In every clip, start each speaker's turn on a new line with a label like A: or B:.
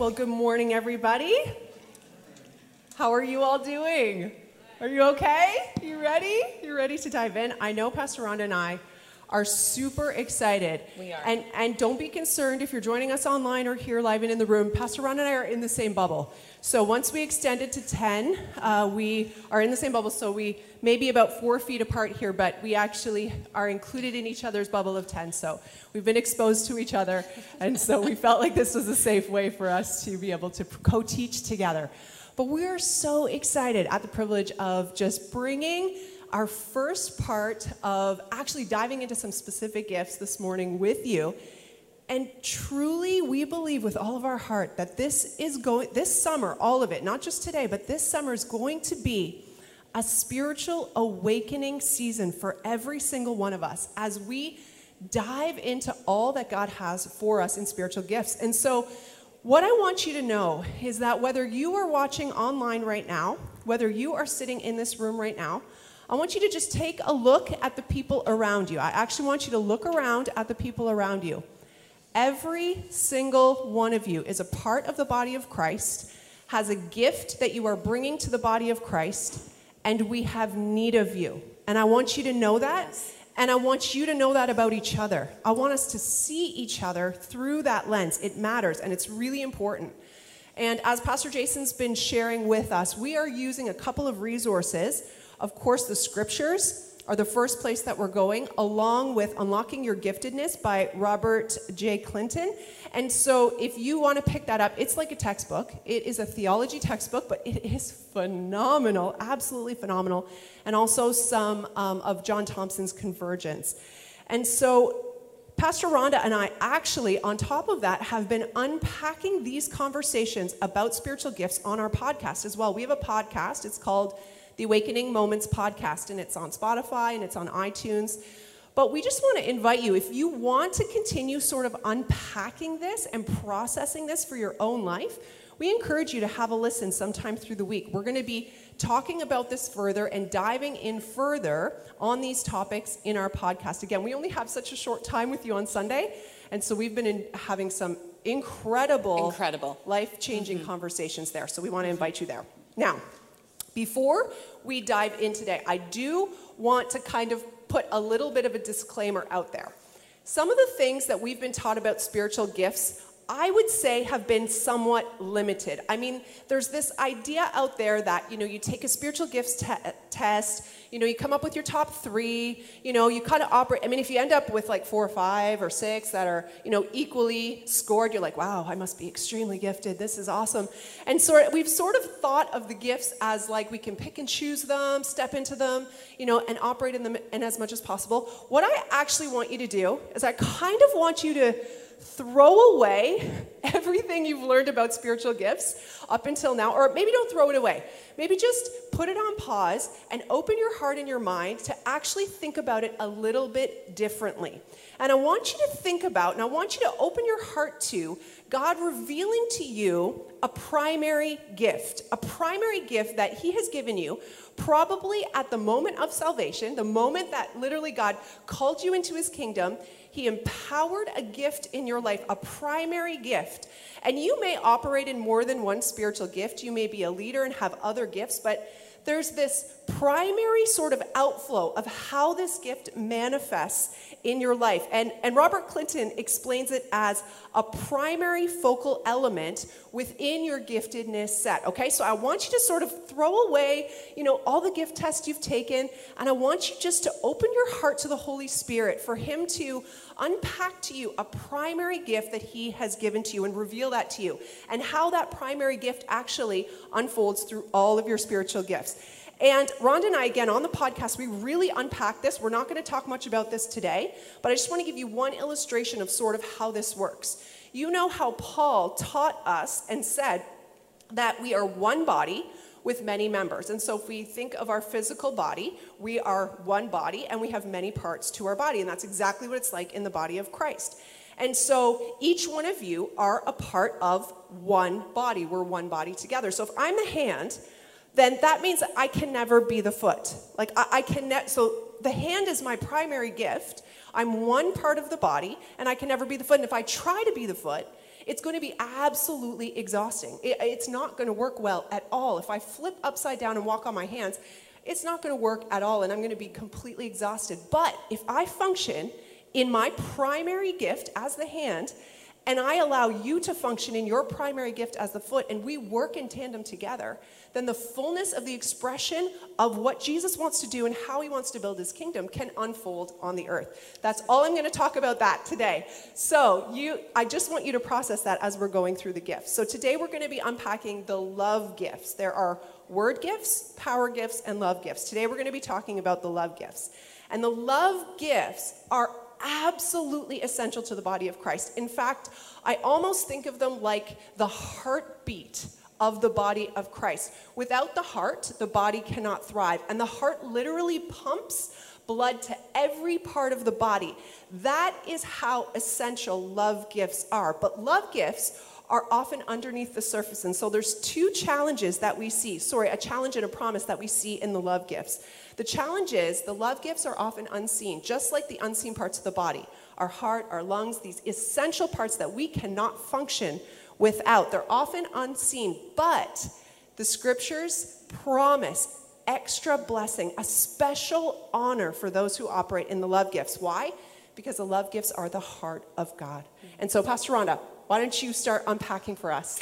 A: Well, good morning, everybody. How are you all doing? Are you okay? You ready? You ready to dive in? I know Pastor Rhonda and I are super excited.
B: We are.
A: And, and don't be concerned if you're joining us online or here live and in the room. Pastor Ron and I are in the same bubble. So once we extend it to 10, uh, we are in the same bubble. So we may be about four feet apart here, but we actually are included in each other's bubble of 10. So we've been exposed to each other. And so we felt like this was a safe way for us to be able to co teach together. But we are so excited at the privilege of just bringing our first part of actually diving into some specific gifts this morning with you. And truly, we believe with all of our heart that this is going, this summer, all of it, not just today, but this summer is going to be a spiritual awakening season for every single one of us as we dive into all that God has for us in spiritual gifts. And so, what I want you to know is that whether you are watching online right now, whether you are sitting in this room right now, I want you to just take a look at the people around you. I actually want you to look around at the people around you. Every single one of you is a part of the body of Christ, has a gift that you are bringing to the body of Christ, and we have need of you. And I want you to know that. And I want you to know that about each other. I want us to see each other through that lens. It matters, and it's really important. And as Pastor Jason's been sharing with us, we are using a couple of resources of course, the scriptures are the first place that we're going, along with Unlocking Your Giftedness by Robert J. Clinton. And so, if you want to pick that up, it's like a textbook. It is a theology textbook, but it is phenomenal, absolutely phenomenal. And also some um, of John Thompson's Convergence. And so, Pastor Rhonda and I actually, on top of that, have been unpacking these conversations about spiritual gifts on our podcast as well. We have a podcast, it's called the Awakening Moments podcast, and it's on Spotify and it's on iTunes. But we just want to invite you, if you want to continue sort of unpacking this and processing this for your own life, we encourage you to have a listen sometime through the week. We're going to be talking about this further and diving in further on these topics in our podcast. Again, we only have such a short time with you on Sunday, and so we've been having some incredible,
B: incredible,
A: life-changing mm-hmm. conversations there. So we want to invite you there. Now, before we dive in today, I do want to kind of put a little bit of a disclaimer out there. Some of the things that we've been taught about spiritual gifts I would say have been somewhat limited. I mean, there's this idea out there that, you know, you take a spiritual gifts te- test, you know, you come up with your top three, you know, you kind of operate. I mean, if you end up with like four or five or six that are, you know, equally scored, you're like, wow, I must be extremely gifted. This is awesome. And so we've sort of thought of the gifts as like we can pick and choose them, step into them, you know, and operate in them in as much as possible. What I actually want you to do is I kind of want you to throw away everything you've learned about spiritual gifts up until now, or maybe don't throw it away. Maybe just put it on pause and open your heart and your mind to actually think about it a little bit differently. And I want you to think about, and I want you to open your heart to God revealing to you a primary gift, a primary gift that He has given you, probably at the moment of salvation, the moment that literally God called you into His kingdom he empowered a gift in your life, a primary gift. And you may operate in more than one spiritual gift. You may be a leader and have other gifts, but there's this primary sort of outflow of how this gift manifests in your life. And, and Robert Clinton explains it as a primary focal element within your giftedness set. Okay, so I want you to sort of throw away, you know, all the gift tests you've taken, and I want you just to open your heart to the Holy Spirit for Him to unpack to you a primary gift that He has given to you and reveal that to you, and how that primary gift actually unfolds through all of your spiritual gifts. And Rhonda and I, again, on the podcast, we really unpack this. We're not going to talk much about this today, but I just want to give you one illustration of sort of how this works. You know how Paul taught us and said that we are one body with many members. And so if we think of our physical body, we are one body and we have many parts to our body. And that's exactly what it's like in the body of Christ. And so each one of you are a part of one body. We're one body together. So if I'm the hand, then that means I can never be the foot. Like I, I can ne- so the hand is my primary gift. I'm one part of the body, and I can never be the foot. And if I try to be the foot, it's going to be absolutely exhausting. It, it's not going to work well at all. If I flip upside down and walk on my hands, it's not going to work at all, and I'm going to be completely exhausted. But if I function in my primary gift as the hand, and I allow you to function in your primary gift as the foot, and we work in tandem together, then the fullness of the expression of what Jesus wants to do and how he wants to build his kingdom can unfold on the earth. That's all I'm going to talk about that today. So, you I just want you to process that as we're going through the gifts. So, today we're going to be unpacking the love gifts. There are word gifts, power gifts, and love gifts. Today we're going to be talking about the love gifts. And the love gifts are absolutely essential to the body of Christ. In fact, I almost think of them like the heartbeat of the body of Christ. Without the heart, the body cannot thrive. And the heart literally pumps blood to every part of the body. That is how essential love gifts are. But love gifts are often underneath the surface. And so there's two challenges that we see. Sorry, a challenge and a promise that we see in the love gifts. The challenge is the love gifts are often unseen, just like the unseen parts of the body our heart, our lungs, these essential parts that we cannot function without. They're often unseen, but the scriptures promise extra blessing, a special honor for those who operate in the love gifts. Why? Because the love gifts are the heart of God. And so, Pastor Rhonda, why don't you start unpacking for us?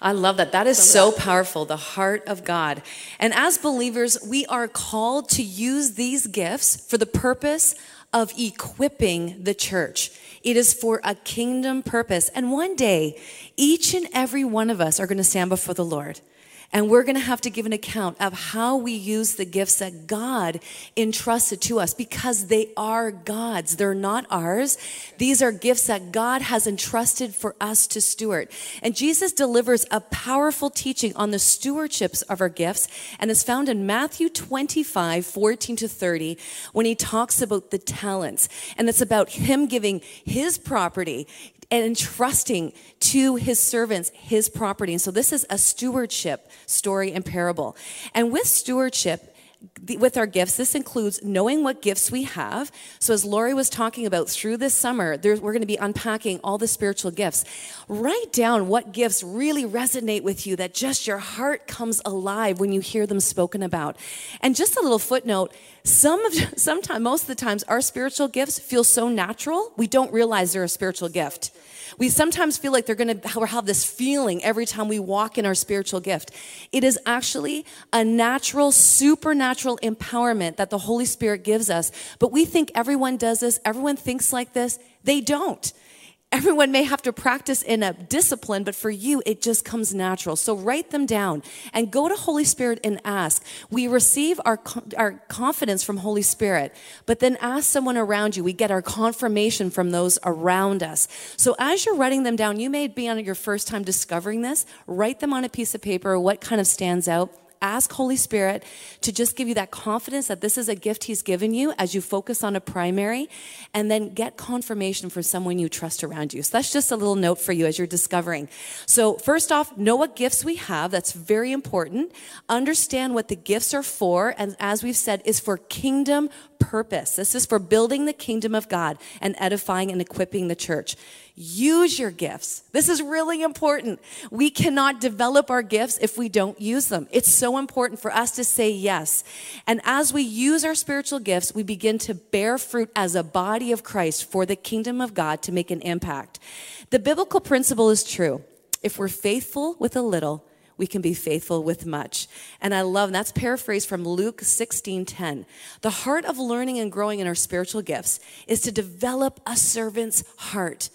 B: I love that. That is so powerful, the heart of God. And as believers, we are called to use these gifts for the purpose of equipping the church. It is for a kingdom purpose. And one day, each and every one of us are going to stand before the Lord. And we're going to have to give an account of how we use the gifts that God entrusted to us because they are God's. They're not ours. These are gifts that God has entrusted for us to steward. And Jesus delivers a powerful teaching on the stewardships of our gifts and is found in Matthew 25, 14 to 30, when he talks about the talents. And it's about him giving his property and entrusting to his servants his property. And so this is a stewardship story and parable. And with stewardship, with our gifts, this includes knowing what gifts we have. So, as Lori was talking about through this summer, we're going to be unpacking all the spiritual gifts. Write down what gifts really resonate with you, that just your heart comes alive when you hear them spoken about. And just a little footnote some of, sometimes, most of the times, our spiritual gifts feel so natural, we don't realize they're a spiritual gift. We sometimes feel like they're going to have this feeling every time we walk in our spiritual gift. It is actually a natural, supernatural empowerment that the Holy Spirit gives us. But we think everyone does this, everyone thinks like this. They don't. Everyone may have to practice in a discipline, but for you, it just comes natural. So write them down and go to Holy Spirit and ask. We receive our, our confidence from Holy Spirit, but then ask someone around you. We get our confirmation from those around us. So as you're writing them down, you may be on your first time discovering this. Write them on a piece of paper, what kind of stands out ask Holy Spirit to just give you that confidence that this is a gift He's given you as you focus on a primary, and then get confirmation from someone you trust around you. So that's just a little note for you as you're discovering. So, first off, know what gifts we have. That's very important. Understand what the gifts are for, and as we've said, is for kingdom purpose. This is for building the kingdom of God and edifying and equipping the church. Use your gifts. This is really important. We cannot develop our gifts if we don't use them. It's so important for us to say yes. And as we use our spiritual gifts, we begin to bear fruit as a body of Christ for the kingdom of God to make an impact. The biblical principle is true. If we're faithful with a little, we can be faithful with much. And I love, that's paraphrased from Luke 16 10. The heart of learning and growing in our spiritual gifts is to develop a servant's heart.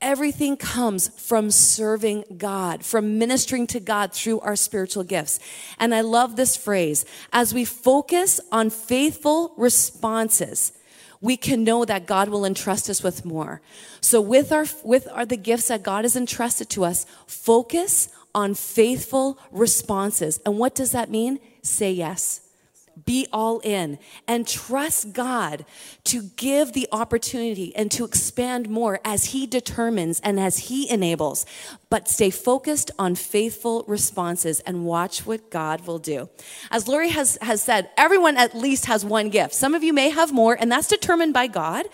B: Everything comes from serving God, from ministering to God through our spiritual gifts. And I love this phrase as we focus on faithful responses, we can know that God will entrust us with more. So with our with our the gifts that God has entrusted to us, focus on faithful responses. And what does that mean? Say yes. Be all in and trust God to give the opportunity and to expand more as He determines and as He enables. But stay focused on faithful responses and watch what God will do. As Lori has, has said, everyone at least has one gift. Some of you may have more, and that's determined by God.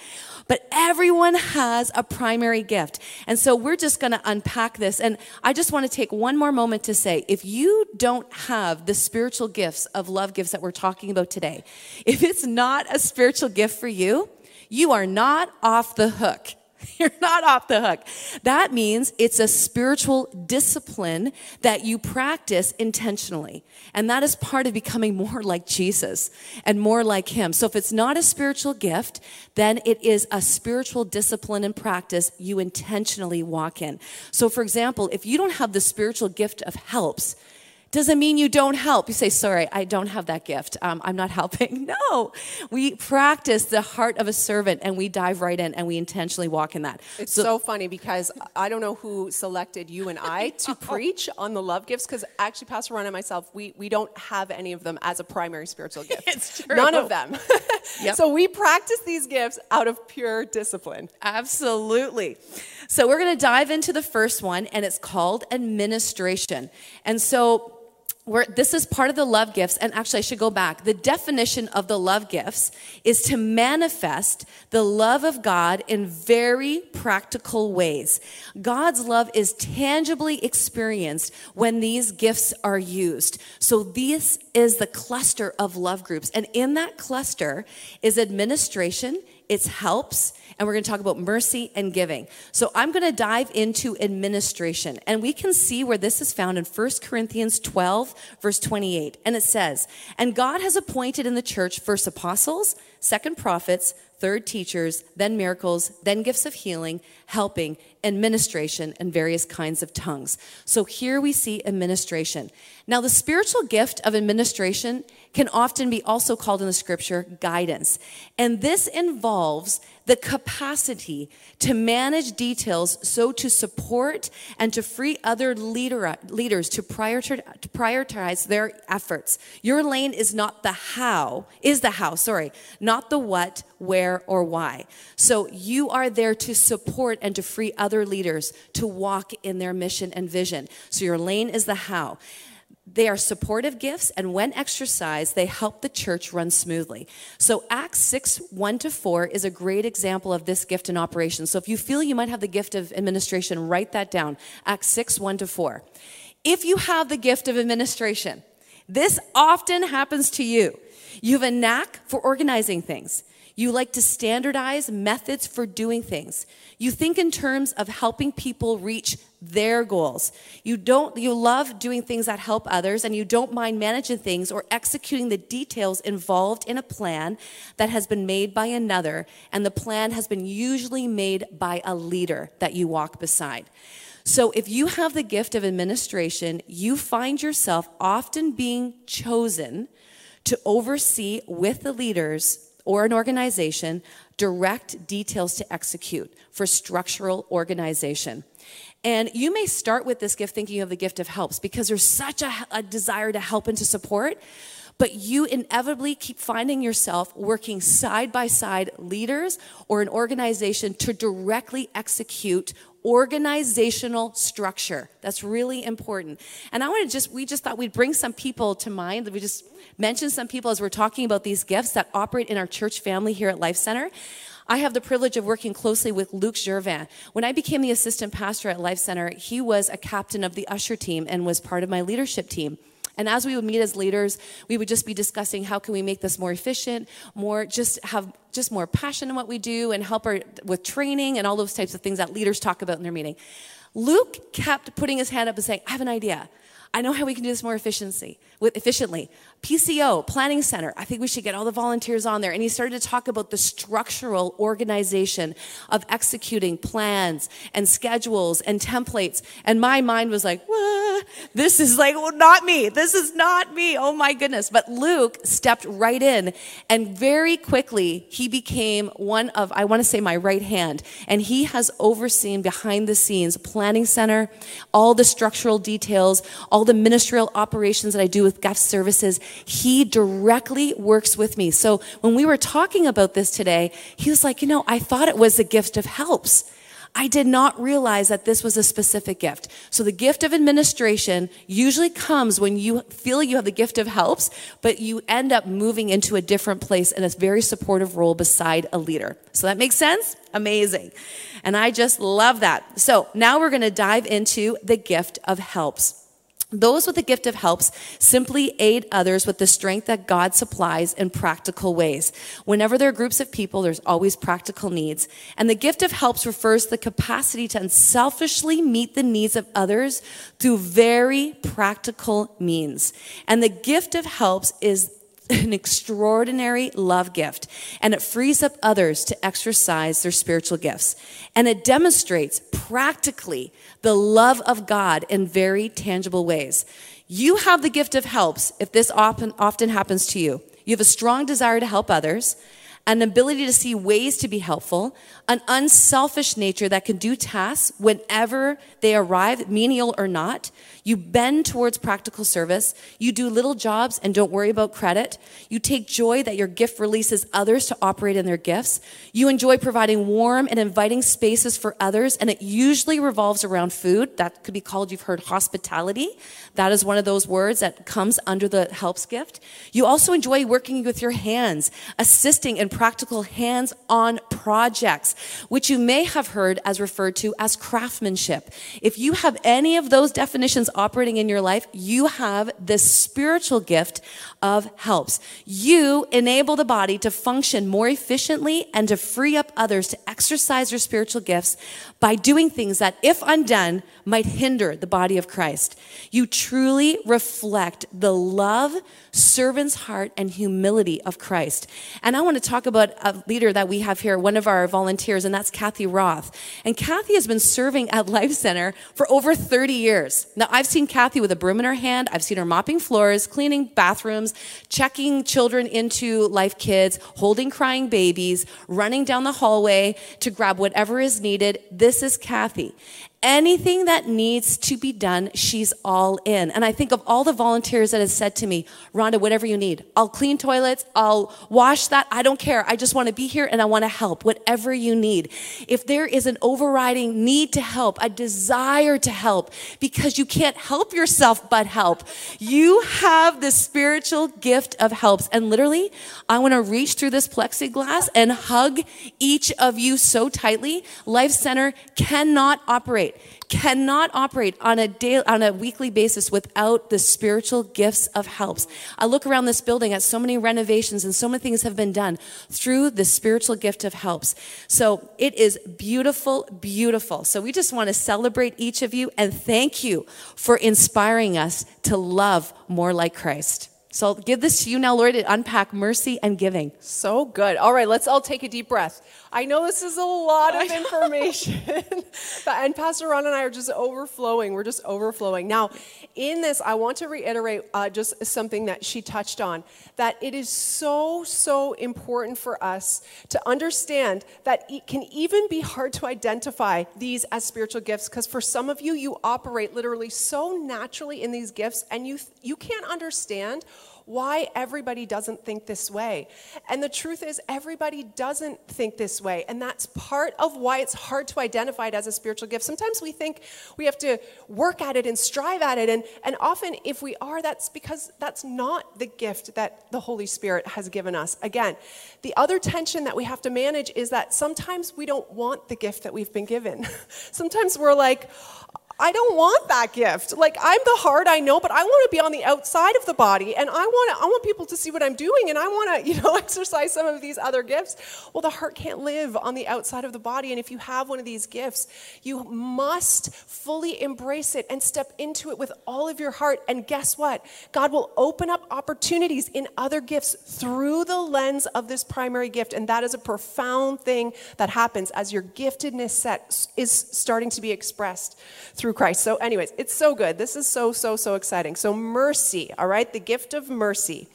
B: But everyone has a primary gift. And so we're just going to unpack this. And I just want to take one more moment to say if you don't have the spiritual gifts of love gifts that we're talking about today, if it's not a spiritual gift for you, you are not off the hook. You're not off the hook. That means it's a spiritual discipline that you practice intentionally. And that is part of becoming more like Jesus and more like Him. So if it's not a spiritual gift, then it is a spiritual discipline and practice you intentionally walk in. So, for example, if you don't have the spiritual gift of helps, doesn't mean you don't help. You say, sorry, I don't have that gift. Um, I'm not helping. No, we practice the heart of a servant and we dive right in and we intentionally walk in that.
A: It's so, so funny because I don't know who selected you and I to preach on the love gifts because actually, Pastor Ron and myself, we, we don't have any of them as a primary spiritual gift.
B: It's true.
A: None of them. yep. So we practice these gifts out of pure discipline.
B: Absolutely. So we're going to dive into the first one and it's called administration. And so where this is part of the love gifts and actually i should go back. The definition of the love gifts is to manifest the love of god in very practical ways. God's love is tangibly experienced when these gifts are used. So this is the cluster of love groups and in that cluster is administration it's helps and we're going to talk about mercy and giving. So I'm going to dive into administration, and we can see where this is found in 1 Corinthians 12, verse 28. And it says, And God has appointed in the church first apostles, second prophets, third teachers, then miracles, then gifts of healing, helping, administration, and various kinds of tongues. So here we see administration. Now, the spiritual gift of administration can often be also called in the scripture guidance. And this involves the capacity to manage details so to support and to free other leader, leaders to prioritize, to prioritize their efforts. Your lane is not the how, is the how, sorry, not the what, where, or why. So you are there to support and to free other leaders to walk in their mission and vision. So your lane is the how. They are supportive gifts, and when exercised, they help the church run smoothly. So, Acts 6 1 to 4 is a great example of this gift in operation. So, if you feel you might have the gift of administration, write that down. Acts 6 1 to 4. If you have the gift of administration, this often happens to you. You have a knack for organizing things. You like to standardize methods for doing things. You think in terms of helping people reach their goals. You don't you love doing things that help others and you don't mind managing things or executing the details involved in a plan that has been made by another and the plan has been usually made by a leader that you walk beside. So if you have the gift of administration, you find yourself often being chosen to oversee with the leaders or an organization direct details to execute for structural organization. And you may start with this gift thinking of the gift of helps because there's such a, a, desire to help and to support. But you inevitably keep finding yourself working side by side leaders or an organization to directly execute organizational structure. That's really important. And I want to just, we just thought we'd bring some people to mind. We just mentioned some people as we're talking about these gifts that operate in our church family here at Life Center. I have the privilege of working closely with Luke Gervin. When I became the assistant pastor at Life Center, he was a captain of the usher team and was part of my leadership team. And as we would meet as leaders, we would just be discussing how can we make this more efficient, more just have just more passion in what we do and help our with training and all those types of things that leaders talk about in their meeting. Luke kept putting his hand up and saying, I have an idea. I know how we can do this more efficiency, with, efficiently. PCO, Planning Center, I think we should get all the volunteers on there. And he started to talk about the structural organization of executing plans and schedules and templates. And my mind was like, what? This is like, well, not me. This is not me. Oh my goodness. But Luke stepped right in and very quickly he became one of, I want to say my right hand. And he has overseen behind the scenes Planning Center, all the structural details, all the ministerial operations that I do with guest services. He directly works with me. So when we were talking about this today, he was like, you know, I thought it was the gift of helps. I did not realize that this was a specific gift. So the gift of administration usually comes when you feel you have the gift of helps, but you end up moving into a different place in a very supportive role beside a leader. So that makes sense? Amazing. And I just love that. So now we're going to dive into the gift of helps. Those with the gift of helps simply aid others with the strength that God supplies in practical ways. Whenever there are groups of people, there's always practical needs. And the gift of helps refers to the capacity to unselfishly meet the needs of others through very practical means. And the gift of helps is an extraordinary love gift, and it frees up others to exercise their spiritual gifts. And it demonstrates practically the love of God in very tangible ways. You have the gift of helps if this often, often happens to you. You have a strong desire to help others, an ability to see ways to be helpful, an unselfish nature that can do tasks whenever they arrive, menial or not. You bend towards practical service. You do little jobs and don't worry about credit. You take joy that your gift releases others to operate in their gifts. You enjoy providing warm and inviting spaces for others, and it usually revolves around food. That could be called, you've heard, hospitality. That is one of those words that comes under the helps gift. You also enjoy working with your hands, assisting in practical hands on projects, which you may have heard as referred to as craftsmanship. If you have any of those definitions operating in your life, you have the spiritual gift of helps. You enable the body to function more efficiently and to free up others to exercise their spiritual gifts by doing things that, if undone, might hinder the body of Christ. You truly reflect the love, servant's heart, and humility of Christ. And I want to talk about a leader that we have here, one of our volunteers, and that's Kathy Roth. And Kathy has been serving at Life Center for over 30 years. Now, I've seen Kathy with a broom in her hand, I've seen her mopping floors, cleaning bathrooms, checking children into Life Kids, holding crying babies, running down the hallway to grab whatever is needed. This is Kathy anything that needs to be done, she's all in. And I think of all the volunteers that have said to me, Rhonda, whatever you need, I'll clean toilets, I'll wash that, I don't care. I just want to be here and I want to help, whatever you need. If there is an overriding need to help, a desire to help, because you can't help yourself but help, you have the spiritual gift of helps. And literally, I want to reach through this plexiglass and hug each of you so tightly. Life Center cannot operate cannot operate on a daily, on a weekly basis without the spiritual gifts of helps. I look around this building at so many renovations and so many things have been done through the spiritual gift of helps. So it is beautiful, beautiful. So we just want to celebrate each of you and thank you for inspiring us to love more like Christ. So I'll give this to you now, Lori, to unpack mercy and giving.
A: So good. All right, let's all take a deep breath. I know this is a lot of information, but, and Pastor Ron and I are just overflowing. We're just overflowing. Now, in this, I want to reiterate uh, just something that she touched on that it is so, so important for us to understand that it can even be hard to identify these as spiritual gifts because for some of you, you operate literally so naturally in these gifts and you, you can't understand why everybody doesn't think this way. And the truth is, everybody doesn't think this way. And that's part of why it's hard to identify it as a spiritual gift. Sometimes we think we have to work at it and strive at it. And, and often, if we are, that's because that's not the gift that the Holy Spirit has given us. Again, the other tension that we have to manage is that sometimes we don't want the gift that we've been given. sometimes we're like, I don't want that gift. Like I'm the heart, I know, but I want to be on the outside of the body, and I want to, I want people to see what I'm doing, and I want to, you know, exercise some of these other gifts. Well, the heart can't live on the outside of the body, and if you have one of these gifts, you must fully embrace it and step into it with all of your heart. And guess what? God will open up opportunities in other gifts through the lens of this primary gift, and that is a profound thing that happens as your giftedness set is starting to be expressed through Christ. So, anyways, it's so good. This is so, so, so exciting. So, mercy, all right, the gift of mercy.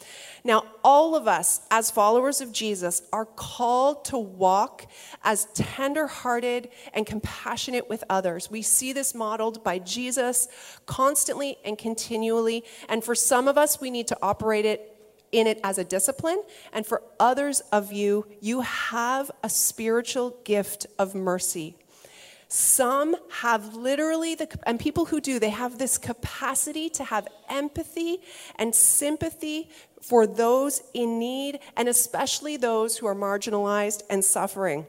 A: Now, all of us as followers of Jesus are called to walk as tender-hearted and compassionate with others. We see this modeled by Jesus constantly and continually. And for some of us, we need to operate it in it as a discipline. And for others of you, you have a spiritual gift of mercy. Some have literally the, and people who do, they have this capacity to have empathy and sympathy for those in need, and especially those who are marginalized and suffering.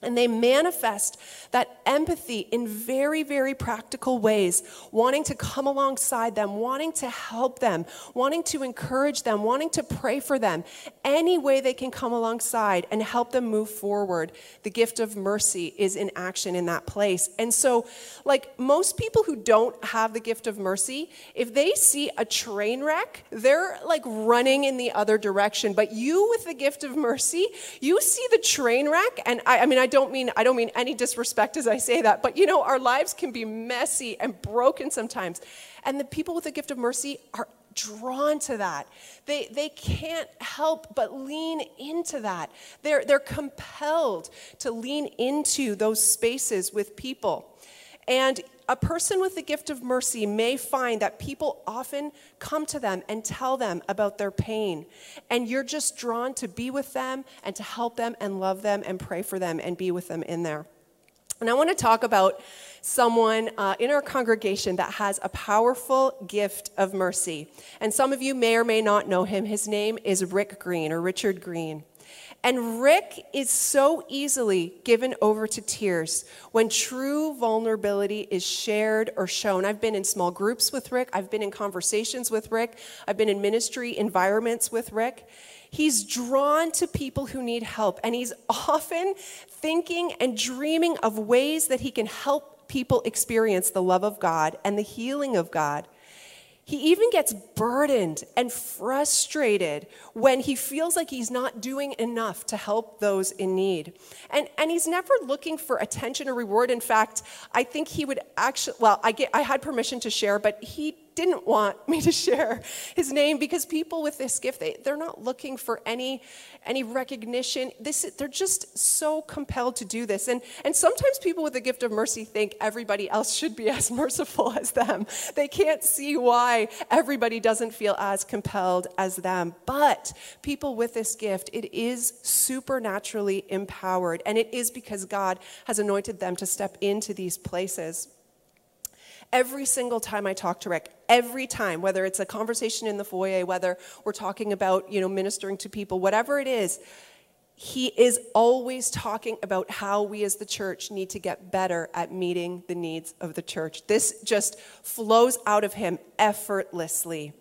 A: And they manifest that empathy in very, very practical ways, wanting to come alongside them, wanting to help them, wanting to encourage them, wanting to pray for them. Any way they can come alongside and help them move forward. The gift of mercy is in action in that place. And so, like most people who don't have the gift of mercy, if they see a train wreck, they're like running in the other direction. But you, with the gift of mercy, you see the train wreck, and I, I mean, I don't mean I don't mean any disrespect as I say that, but you know, our lives can be messy and broken sometimes. And the people with the gift of mercy are drawn to that. They, they can't help but lean into that. They're, they're compelled to lean into those spaces with people. And a person with the gift of mercy may find that people often come to them and tell them about their pain. And you're just drawn to be with them and to help them and love them and pray for them and be with them in there. And I want to talk about someone uh, in our congregation that has a powerful gift of mercy. And some of you may or may not know him. His name is Rick Green or Richard Green. And Rick is so easily given over to tears when true vulnerability is shared or shown. I've been in small groups with Rick, I've been in conversations with Rick, I've been in ministry environments with Rick. He's drawn to people who need help, and he's often thinking and dreaming of ways that he can help people experience the love of God and the healing of God. He even gets burdened and frustrated when he feels like he's not doing enough to help those in need. And, and he's never looking for attention or reward. In fact, I think he would actually, well, I, get, I had permission to share, but he didn't want me to share his name because people with this gift, they, they're not looking for any, any recognition. This, they're just so compelled to do this. And, and sometimes people with the gift of mercy think everybody else should be as merciful as them. They can't see why everybody doesn't feel as compelled as them. But people with this gift, it is supernaturally empowered. And it is because God has anointed them to step into these places. Every single time I talk to Rick, every time, whether it's a conversation in the foyer, whether we're talking about, you know, ministering to people, whatever it is, he is always talking about how we as the church need to get better at meeting the needs of the church. This just flows out of him effortlessly.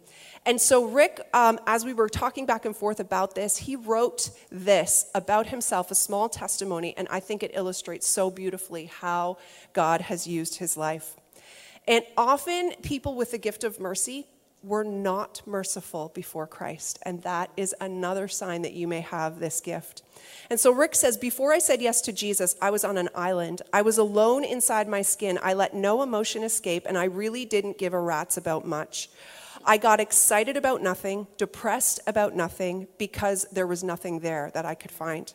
A: And so, Rick, um, as we were talking back and forth about this, he wrote this about himself, a small testimony, and I think it illustrates so beautifully how God has used his life. And often people with the gift of mercy were not merciful before Christ. And that is another sign that you may have this gift. And so Rick says, Before I said yes to Jesus, I was on an island. I was alone inside my skin. I let no emotion escape, and I really didn't give a rat's about much. I got excited about nothing, depressed about nothing, because there was nothing there that I could find.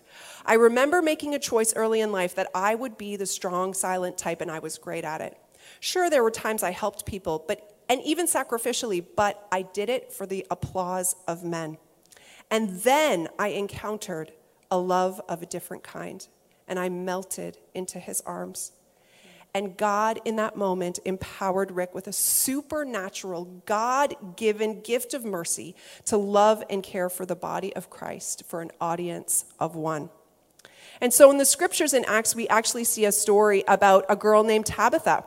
A: I remember making a choice early in life that I would be the strong, silent type, and I was great at it. Sure, there were times I helped people, but and even sacrificially, but I did it for the applause of men. And then I encountered a love of a different kind, and I melted into his arms. And God, in that moment, empowered Rick with a supernatural, God given gift of mercy to love and care for the body of Christ for an audience of one. And so in the scriptures in Acts, we actually see a story about a girl named Tabitha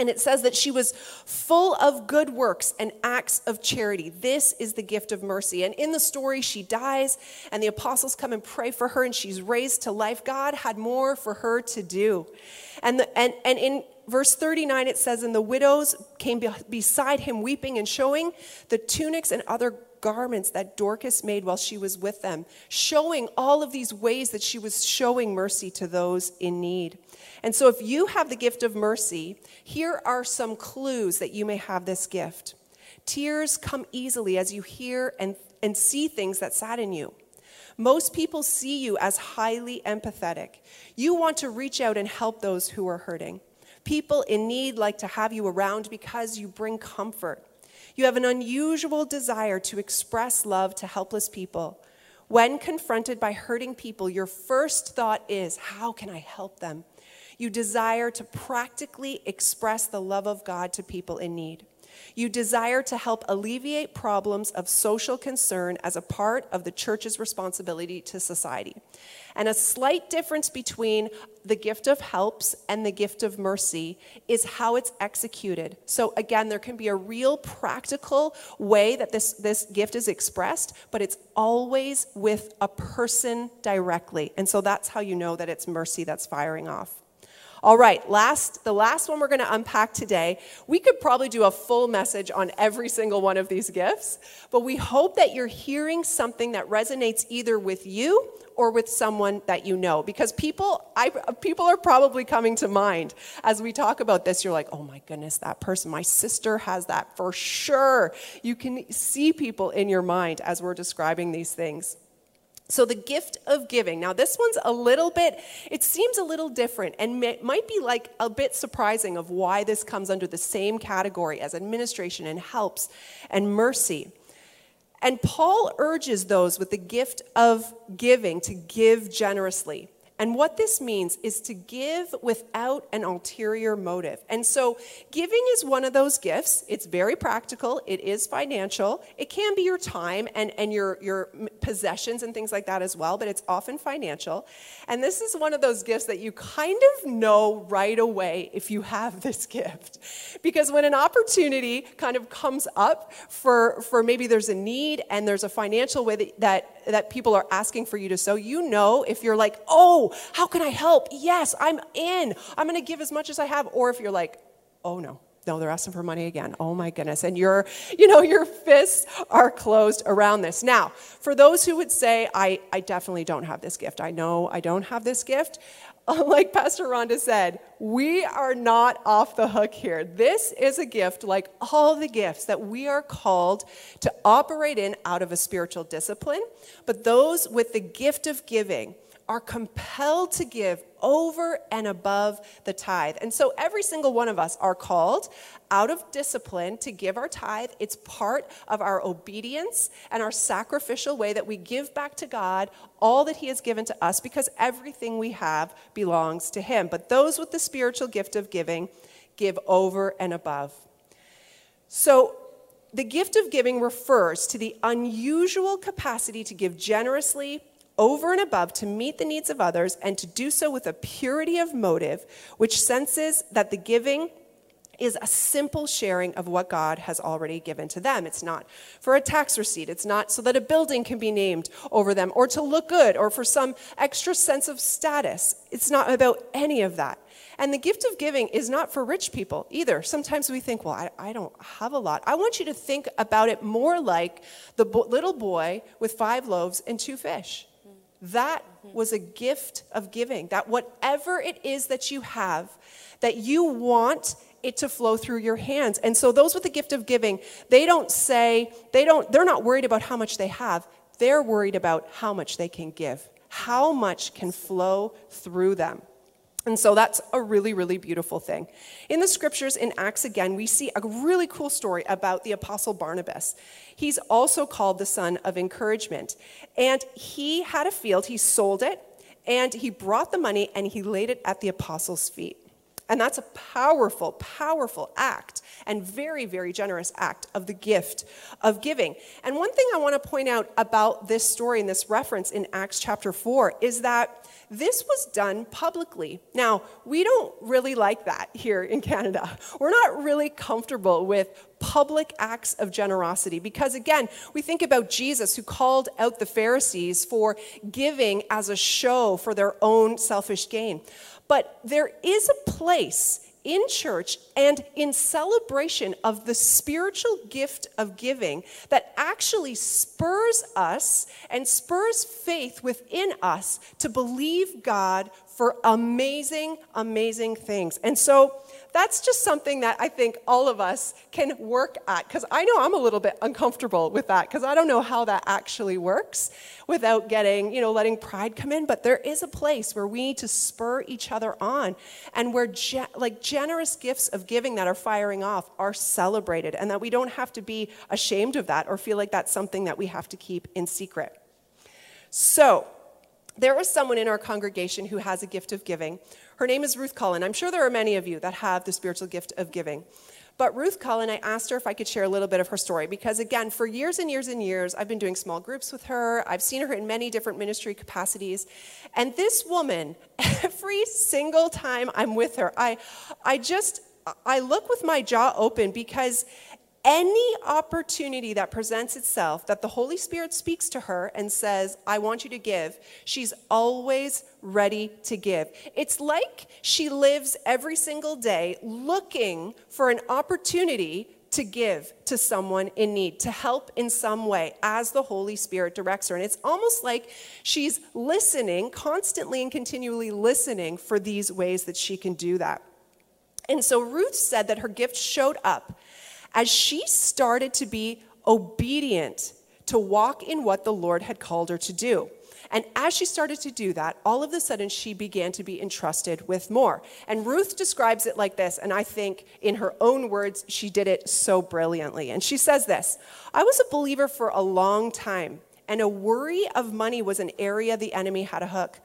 A: and it says that she was full of good works and acts of charity. This is the gift of mercy. And in the story, she dies, and the apostles come and pray for her, and she's raised to life. God had more for her to do. And, the, and, and in verse 39, it says, And the widows came beside him, weeping and showing the tunics and other garments that Dorcas made while she was with them, showing all of these ways that she was showing mercy to those in need. And so, if you have the gift of mercy, here are some clues that you may have this gift. Tears come easily as you hear and, and see things that sadden you. Most people see you as highly empathetic. You want to reach out and help those who are hurting. People in need like to have you around because you bring comfort. You have an unusual desire to express love to helpless people. When confronted by hurting people, your first thought is, How can I help them? You desire to practically express the love of God to people in need. You desire to help alleviate problems of social concern as a part of the church's responsibility to society. And a slight difference between the gift of helps and the gift of mercy is how it's executed. So, again, there can be a real practical way that this, this gift is expressed, but it's always with a person directly. And so that's how you know that it's mercy that's firing off. All right, last the last one we're going to unpack today. We could probably do a full message on every single one of these gifts, but we hope that you're hearing something that resonates either with you or with someone that you know because people I, people are probably coming to mind as we talk about this you're like oh my goodness that person my sister has that for sure you can see people in your mind as we're describing these things so, the gift of giving. Now, this one's a little bit, it seems a little different and may, might be like a bit surprising of why this comes under the same category as administration and helps and mercy. And Paul urges those with the gift of giving to give generously. And what this means is to give without an ulterior motive. And so, giving is one of those gifts. It's very practical, it is financial. It can be your time and, and your, your possessions and things like that as well, but it's often financial. And this is one of those gifts that you kind of know right away if you have this gift. Because when an opportunity kind of comes up for, for maybe there's a need and there's a financial way that, that that people are asking for you to sow, you know if you're like, oh, how can I help? Yes, I'm in. I'm going to give as much as I have. Or if you're like, oh no, no, they're asking for money again. Oh my goodness. And your, you know, your fists are closed around this. Now, for those who would say, I, I definitely don't have this gift. I know I don't have this gift. like Pastor Rhonda said, we are not off the hook here. This is a gift, like all the gifts that we are called to operate in out of a spiritual discipline. But those with the gift of giving, are compelled to give over and above the tithe. And so every single one of us are called out of discipline to give our tithe. It's part of our obedience and our sacrificial way that we give back to God all that He has given to us because everything we have belongs to Him. But those with the spiritual gift of giving give over and above. So, the gift of giving refers to the unusual capacity to give generously over and above to meet the needs of others and to do so with a purity of motive, which senses that the giving is a simple sharing of what God has already given to them. It's not for a tax receipt. It's not so that a building can be named over them or to look good or for some extra sense of status. It's not about any of that. And the gift of giving is not for rich people either. Sometimes we think, well, I, I don't have a lot. I want you to think about it more like the bo- little boy with five loaves and two fish. That was a gift of giving. That whatever it is that you have, that you want it to flow through your hands. And so those with the gift of giving, they don't say, they don't, they're not worried about how much they have. They're worried about how much they can give, how much can flow through them. And so that's a really, really beautiful thing. In the scriptures, in Acts again, we see a really cool story about the apostle Barnabas. He's also called the son of encouragement. And he had a field, he sold it, and he brought the money and he laid it at the apostles' feet. And that's a powerful, powerful act and very, very generous act of the gift of giving. And one thing I want to point out about this story and this reference in Acts chapter 4 is that this was done publicly. Now, we don't really like that here in Canada. We're not really comfortable with public acts of generosity because, again, we think about Jesus who called out the Pharisees for giving as a show for their own selfish gain. But there is a place in church and in celebration of the spiritual gift of giving that actually spurs us and spurs faith within us to believe God for amazing, amazing things. And so that's just something that I think all of us can work at because I know I'm a little bit uncomfortable with that because I don't know how that actually works without getting, you know, letting pride come in. But there is a place where we need to spur each other on and where ge- like generous gifts of giving that are firing off are celebrated and that we don't have to be ashamed of that or feel like that's something that we have to keep in secret. So, There is someone in our congregation who has a gift of giving. Her name is Ruth Cullen. I'm sure there are many of you that have the spiritual gift of giving. But Ruth Cullen, I asked her if I could share a little bit of her story because, again, for years and years and years, I've been doing small groups with her. I've seen her in many different ministry capacities. And this woman, every single time I'm with her, I, I just, I look with my jaw open because any opportunity that presents itself that the Holy Spirit speaks to her and says, I want you to give, she's always ready to give. It's like she lives every single day looking for an opportunity to give to someone in need, to help in some way as the Holy Spirit directs her. And it's almost like she's listening, constantly and continually listening for these ways that she can do that. And so Ruth said that her gift showed up as she started to be obedient to walk in what the Lord had called her to do. And as she started to do that, all of a sudden she began to be entrusted with more. And Ruth describes it like this, and I think in her own words, she did it so brilliantly. And she says this I was a believer for a long time, and a worry of money was an area the enemy had a hook.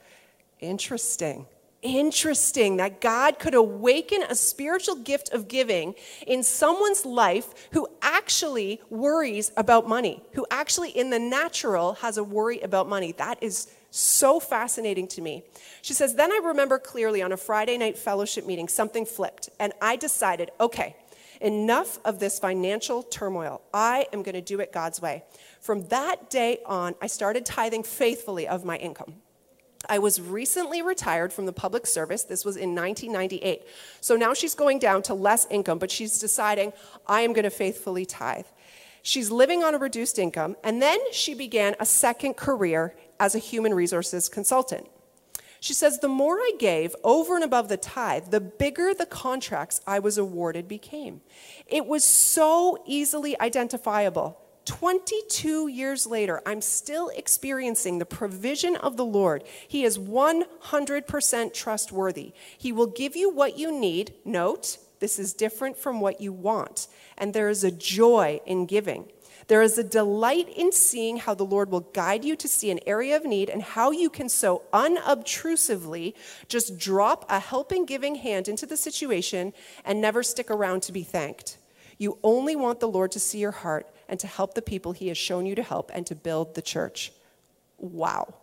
A: Interesting interesting that God could awaken a spiritual gift of giving in someone's life who actually worries about money, who actually in the natural has a worry about money. That is so fascinating to me. She says, Then I remember clearly on a Friday night fellowship meeting, something flipped, and I decided, okay, enough of this financial turmoil. I am going to do it God's way. From that day on, I started tithing faithfully of my income. I was recently retired from the public service. This was in 1998. So now she's going down to less income, but she's deciding, I am going to faithfully tithe. She's living on a reduced income, and then she began a second career as a human resources consultant. She says, The more I gave over and above the tithe, the bigger the contracts I was awarded became. It was so easily identifiable 22 years later, I'm still experiencing the provision of the Lord. He is 100% trustworthy. He will give you what you need. Note, this is different from what you want. And there is a joy in giving. There is a delight in seeing how the Lord will guide you to see an area of need and how you can so unobtrusively just drop a helping, giving hand into the situation and never stick around to be thanked. You only want the Lord to see your heart and to help the people he has shown you to help and to build the church. Wow.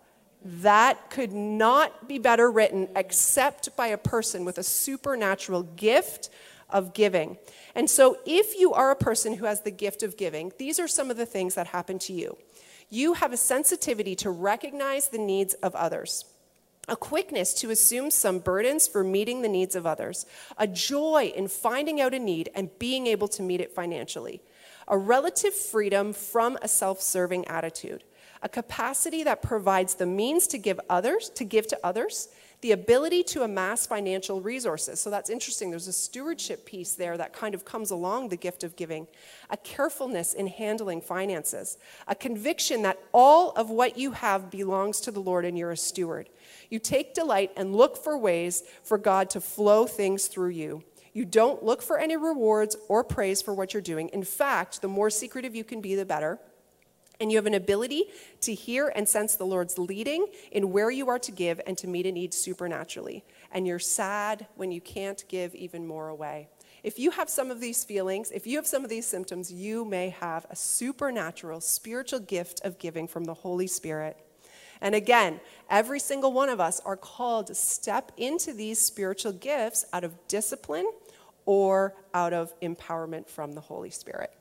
A: That could not be better written except by a person with a supernatural gift of giving. And so, if you are a person who has the gift of giving, these are some of the things that happen to you. You have a sensitivity to recognize the needs of others a quickness to assume some burdens for meeting the needs of others, a joy in finding out a need and being able to meet it financially, a relative freedom from a self-serving attitude, a capacity that provides the means to give others, to give to others, the ability to amass financial resources. So that's interesting. There's a stewardship piece there that kind of comes along the gift of giving, a carefulness in handling finances, a conviction that all of what you have belongs to the Lord and you're a steward. You take delight and look for ways for God to flow things through you. You don't look for any rewards or praise for what you're doing. In fact, the more secretive you can be, the better. And you have an ability to hear and sense the Lord's leading in where you are to give and to meet a need supernaturally. And you're sad when you can't give even more away. If you have some of these feelings, if you have some of these symptoms, you may have a supernatural spiritual gift of giving from the Holy Spirit. And again, every single one of us are called to step into these spiritual gifts out of discipline or out of empowerment from the Holy Spirit.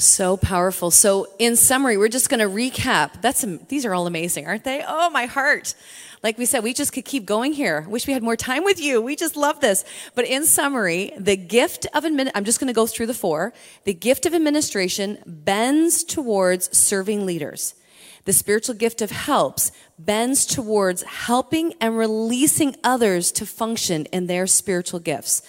B: So powerful. So, in summary, we're just going to recap. That's these are all amazing, aren't they? Oh, my heart. Like we said, we just could keep going here. Wish we had more time with you. We just love this. But in summary, the gift of admin, I'm just going to go through the four. The gift of administration bends towards serving leaders. The spiritual gift of helps bends towards helping and releasing others to function in their spiritual gifts.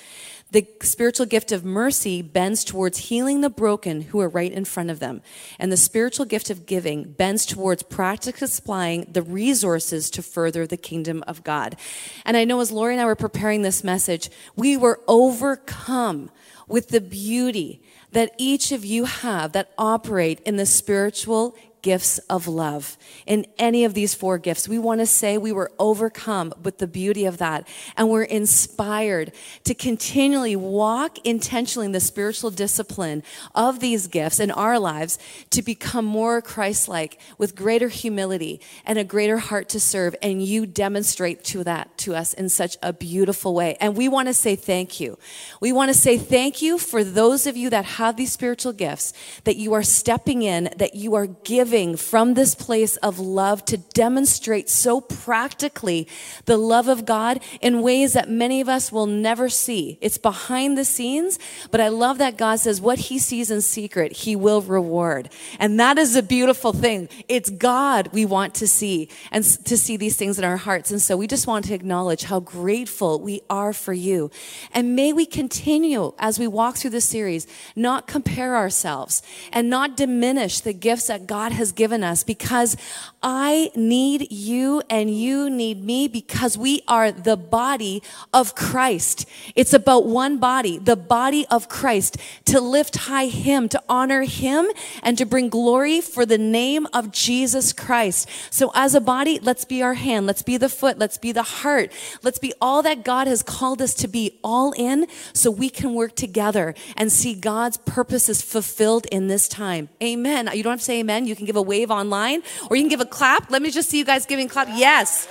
B: The spiritual gift of mercy bends towards healing the broken who are right in front of them. And the spiritual gift of giving bends towards practically supplying the resources to further the kingdom of God. And I know as Lori and I were preparing this message, we were overcome with the beauty that each of you have that operate in the spiritual gifts of love. In any of these four gifts, we want to say we were overcome with the beauty of that. And we're inspired to continually walk intentionally in the spiritual discipline of these gifts in our lives to become more Christ like with greater humility and a greater heart to serve. And you demonstrate to that to us in such a beautiful way. And we want to say thank you. We want to say thank you for those of you that have these spiritual gifts, that you are stepping in, that you are giving from this place of love to demonstrate so practically the love of God in ways that many of us will never see. It's behind the scenes, but I love that God says what he sees in secret, he will reward. And that is a beautiful thing. It's God we want to see and to see these things in our hearts. And so we just want to acknowledge how grateful we are for you. And may we continue as we walk through this series, not compare ourselves and not diminish the gifts that God has has given us because I need you and you need me because we are the body of Christ. It's about one body, the body of Christ, to lift high Him, to honor Him, and to bring glory for the name of Jesus Christ. So, as a body, let's be our hand, let's be the foot, let's be the heart, let's be all that God has called us to be, all in, so we can work together and see God's purposes fulfilled in this time. Amen. You don't have to say amen. You can give a wave online or you can give a clap. Let me just see you guys giving clap. Yes.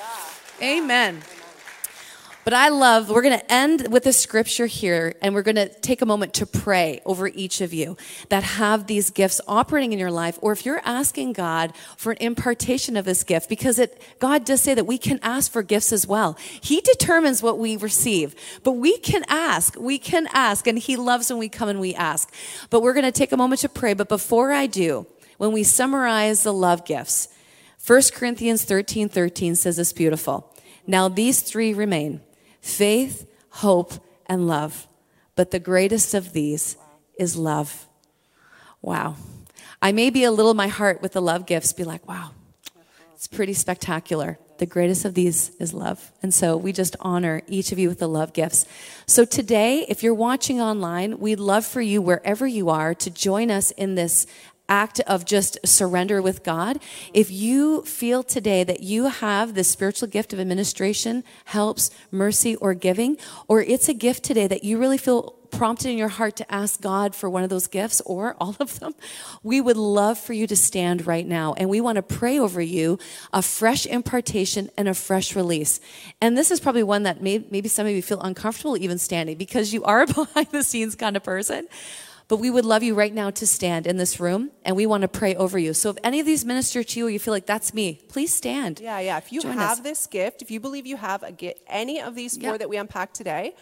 B: Amen. But I love, we're going to end with a scripture here, and we're going to take a moment to pray over each of you that have these gifts operating in your life, or if you're asking God for an impartation of this gift, because it, God does say that we can ask for gifts as well. He determines what we receive, but we can ask, we can ask, and He loves when we come and we ask. But we're going to take a moment to pray. But before I do, when we summarize the love gifts, 1 Corinthians 13 13 says this beautiful. Now these three remain faith, hope, and love. But the greatest of these is love. Wow. I may be a little my heart with the love gifts, be like, wow, it's pretty spectacular. The greatest of these is love. And so we just honor each of you with the love gifts. So today, if you're watching online, we'd love for you, wherever you are, to join us in this act of just surrender with God, if you feel today that you have the spiritual gift of administration, helps, mercy, or giving, or it's a gift today that you really feel prompted in your heart to ask God for one of those gifts or all of them, we would love for you to stand right now. And we want to pray over you a fresh impartation and a fresh release. And this is probably one that may, maybe some of you feel uncomfortable even standing because you are a behind the scenes kind of person. But we would love you right now to stand in this room and we want to pray over you. So if any of these minister to you or you feel like that's me, please stand.
A: Yeah, yeah. If you
B: Join
A: have
B: us.
A: this gift, if you believe you have a, gi- any of these four
B: Yeah.
A: that we unpacked today,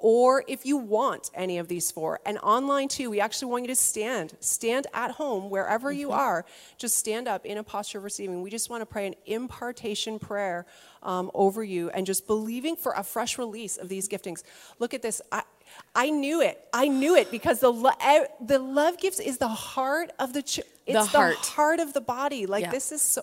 A: or if you want any of these four, and online too, we actually want you to stand. Stand at home, wherever you
B: Mm-hmm.
A: are. Just stand up in a posture of receiving. We just want to pray an impartation prayer um, over you and just believing for a fresh release of these giftings. Look at this. I, I knew it. I knew it because the lo- the love gifts is the heart of the ch- it's
B: heart.
A: heart of the body. Like
B: Yeah.
A: this is so.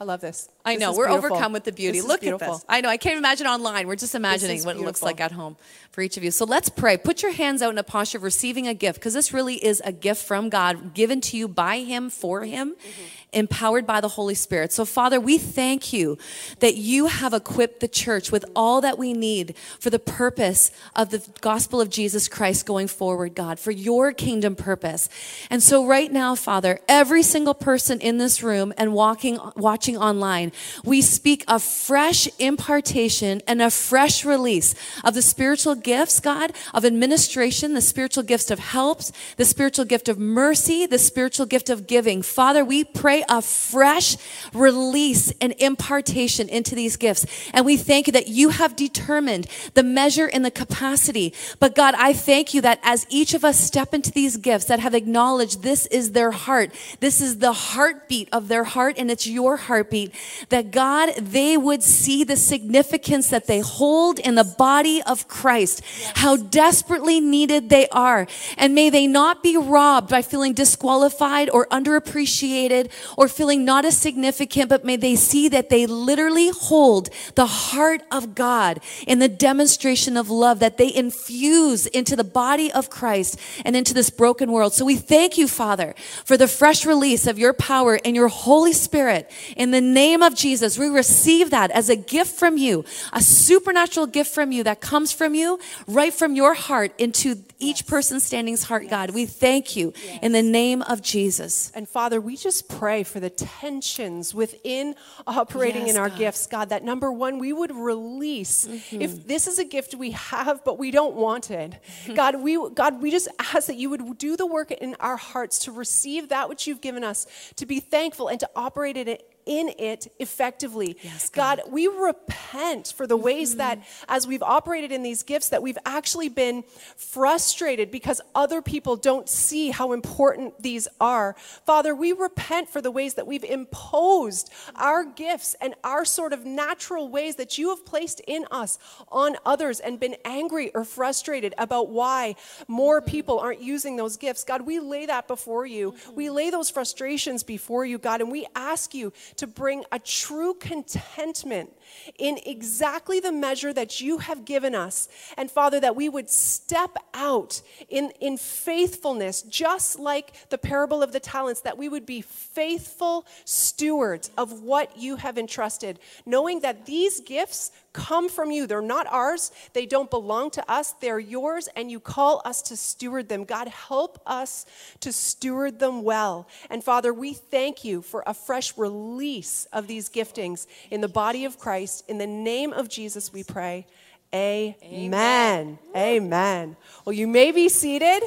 A: I love this.
B: I
A: This
B: know we're
A: beautiful.
B: overcome with the beauty.
A: This
B: Look at this. I know I can't imagine online. We're just imagining what it looks like at home for each of you. So let's pray. Put your hands out in a posture of receiving a gift because this really is a gift from God, given to you by Him for Him, mm-hmm. Empowered by the Holy Spirit. So Father, we thank you that you have equipped the church with all that we need for the purpose of the gospel of Jesus Christ going forward, God, for your kingdom purpose. And so right now, Father, every single person in this room and walking watching online, we speak a fresh impartation and a fresh release of the spiritual gifts, God, of administration, the spiritual gifts of helps, the spiritual gift of mercy, the spiritual gift of giving. Father, we pray a fresh release and impartation into these gifts. And we thank you that you have determined the measure and the capacity. But God, I thank you that as each of us step into these gifts that have acknowledged this is their heart, this is the heartbeat of their heart, and it's your heartbeat, that God, they would see the significance that they hold in the body of Christ, how desperately needed they are. And may they not be robbed by feeling disqualified or underappreciated or feeling not as significant, but may they see that they literally hold the heart of God in the demonstration of love that they infuse into the body of Christ and into this broken world. So we thank you, Father, for the fresh release of your power and your Holy Spirit. In the name of Jesus, we receive that as a gift from you, a supernatural gift from you that comes from you, right from your heart into each person standing's heart, God. We thank you in the name of Jesus.
A: And Father, we just pray for the tensions within operating in our
B: God.
A: gifts, God, that number one, we would release. Mm-hmm. If this is a gift we have, but we don't want it, mm-hmm. God, we, God, we just ask that you would do the work in our hearts to receive that which you've given us, to be thankful and to operate in it. In it effectively.
B: Yes,
A: God, we repent for the ways mm-hmm. that, as we've operated in these gifts, that we've actually been frustrated because other people don't see how important these are. Father, we repent for the ways that we've imposed our gifts and our sort of natural ways that you have placed in us on others and been angry or frustrated about why more mm-hmm. people aren't using those gifts. God, we lay that before you. We mm-hmm. lay those frustrations before you, God, and we ask you to bring a true contentment in exactly the measure that you have given us. And Father, that we would step out in, in faithfulness, just like the parable of the talents, that we would be faithful stewards of what you have entrusted, knowing that these gifts come from you. They're not ours, they don't belong to us, they're yours, and you call us to steward them. God, help us to steward them well. And Father, we thank you for a fresh release of these giftings in the body of Christ. In the name of Jesus, we pray. Amen. Amen. Well, you may be seated.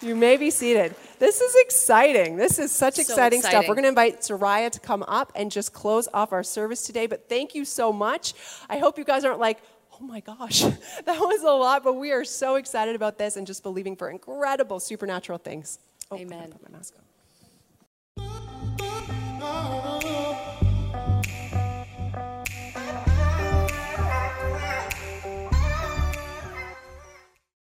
A: You may be seated. This is exciting. This is such
B: so
A: exciting,
B: exciting, stuff.
A: We're going to invite Soraya to come up and just close off our service today. But thank you so much. I hope you guys aren't like, oh my gosh, that was a lot, but we are so excited about this and just believing for incredible supernatural things. Oh,
B: Amen.